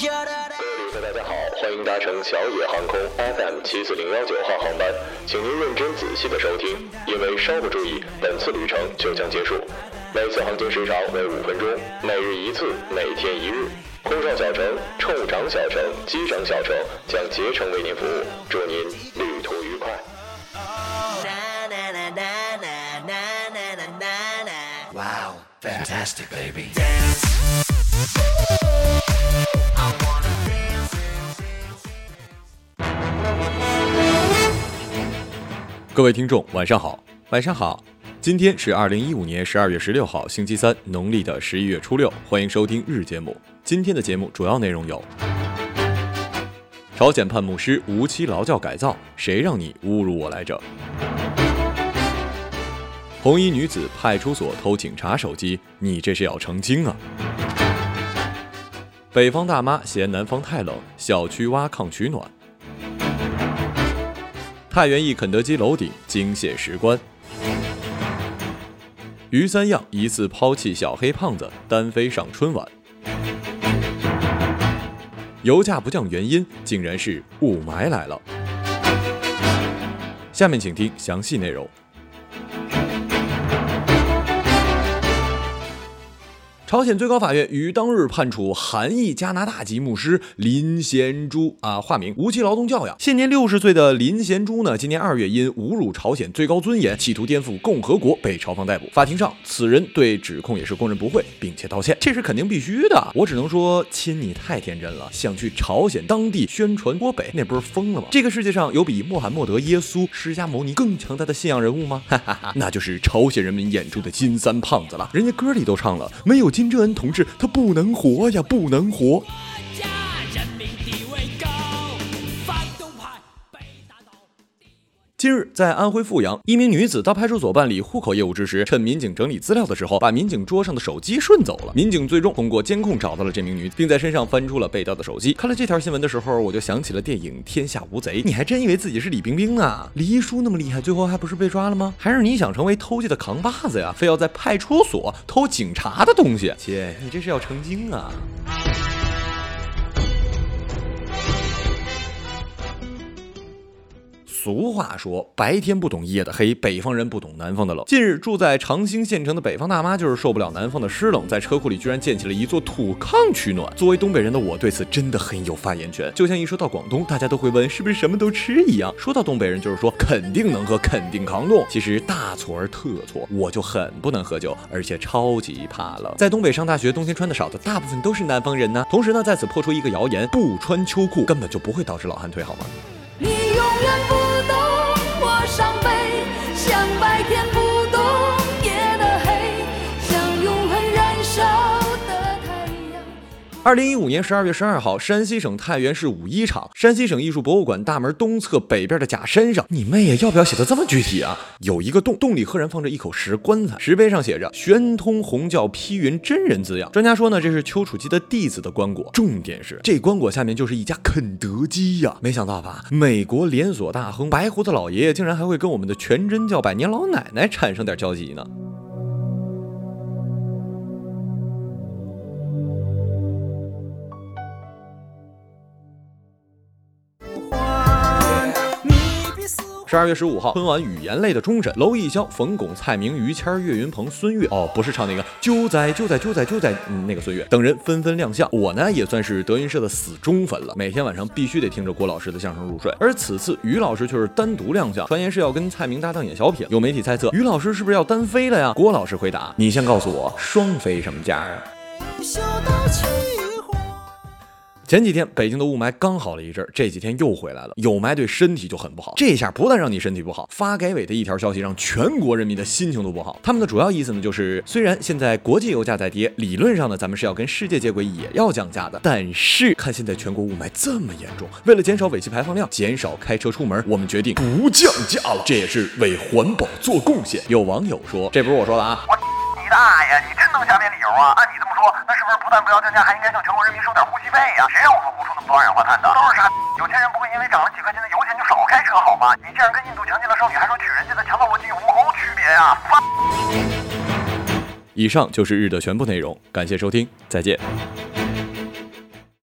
各位旅客，大家好，欢迎搭乘小野航空 FM 七四零幺九号航班，请您认真仔细的收听，因为稍不注意，本次旅程就将结束。每次航行时长为五分钟，每日一次，每天一日。空少小城、乘务长小城、机长小城将竭诚为您服务，祝您旅途愉快。Wow, fantastic, baby. 各位听众，晚上好，晚上好。今天是二零一五年十二月十六号，星期三，农历的十一月初六。欢迎收听日节目。今天的节目主要内容有：朝鲜判牧师无期劳教改造，谁让你侮辱我来着？红衣女子派出所偷警察手机，你这是要成精啊？北方大妈嫌南方太冷，小区挖炕取暖。太原一肯德基楼顶惊现石棺。于三样疑似抛弃小黑胖子，单飞上春晚。油价不降原因竟然是雾霾来了。下面请听详细内容。朝鲜最高法院于当日判处韩裔加拿大籍牧师林贤洙啊，化名无期劳动教养。现年六十岁的林贤洙呢，今年二月因侮辱朝鲜最高尊严、企图颠覆共和国被朝方逮捕。法庭上，此人对指控也是供认不讳，并且道歉，这是肯定必须的。我只能说，亲，你太天真了，想去朝鲜当地宣传郭北，那不是疯了吗？这个世界上有比穆罕默德、耶稣、释迦牟尼更强大的信仰人物吗？哈哈哈，那就是朝鲜人民眼中的金三胖子了。人家歌里都唱了，没有金正恩同志，他不能活呀，不能活。近日，在安徽阜阳，一名女子到派出所办理户口业务之时，趁民警整理资料的时候，把民警桌上的手机顺走了。民警最终通过监控找到了这名女子，并在身上翻出了被盗的手机。看了这条新闻的时候，我就想起了电影《天下无贼》。你还真以为自己是李冰冰啊？黎叔那么厉害，最后还不是被抓了吗？还是你想成为偷窃的扛把子呀？非要在派出所偷警察的东西？姐，你这是要成精啊！俗话说，白天不懂夜的黑，北方人不懂南方的冷。近日，住在长兴县城的北方大妈就是受不了南方的湿冷，在车库里居然建起了一座土炕取暖。作为东北人的我，对此真的很有发言权。就像一说到广东，大家都会问是不是什么都吃一样。说到东北人，就是说肯定能喝，肯定扛冻。其实大错而特错，我就很不能喝酒，而且超级怕冷。在东北上大学，冬天穿的少的大部分都是南方人呢。同时呢，在此破出一个谣言：不穿秋裤根本就不会导致老寒腿，好吗？永远不懂我伤悲，像白二零一五年十二月十二号，山西省太原市五一厂山西省艺术博物馆大门东侧北边的假山上，你妹呀，要不要写的这么具体啊？有一个洞，洞里赫然放着一口石棺材，石碑上写着“玄通红教披云真人”字样。专家说呢，这是丘处机的弟子的棺椁。重点是这棺椁下面就是一家肯德基呀！没想到吧，美国连锁大亨白胡子老爷爷竟然还会跟我们的全真教百年老奶奶产生点交集呢。十二月十五号，春晚语言类的终审，娄艺潇、冯巩、蔡明、于谦、岳云鹏、孙越，哦，不是唱那个就在就在就在就在、嗯、那个孙越等人纷纷亮相。我呢也算是德云社的死忠粉了，每天晚上必须得听着郭老师的相声入睡。而此次于老师却是单独亮相，传言是要跟蔡明搭档演小品。有媒体猜测于老师是不是要单飞了呀？郭老师回答：你先告诉我双飞什么价啊？前几天北京的雾霾刚好了一阵儿，这几天又回来了。有霾对身体就很不好，这下不但让你身体不好，发改委的一条消息让全国人民的心情都不好。他们的主要意思呢，就是虽然现在国际油价在跌，理论上呢咱们是要跟世界接轨，也要降价的，但是看现在全国雾霾这么严重，为了减少尾气排放量，减少开车出门，我们决定不降价了，这也是为环保做贡献。有网友说，这不是我说的啊，我你大爷！你真能瞎编理由啊？按你这么说，那是不但不要降价，还应该向全国人民收点呼吸费呀、谁让我们呼出那么多二氧化碳的？都是啥！有钱人不会因为涨了几块钱的油钱就少开车好吗？你竟然跟印度强奸了少女，还说娶人家的强盗逻辑有无区别呀、以上就是日的全部内容，感谢收听，再见。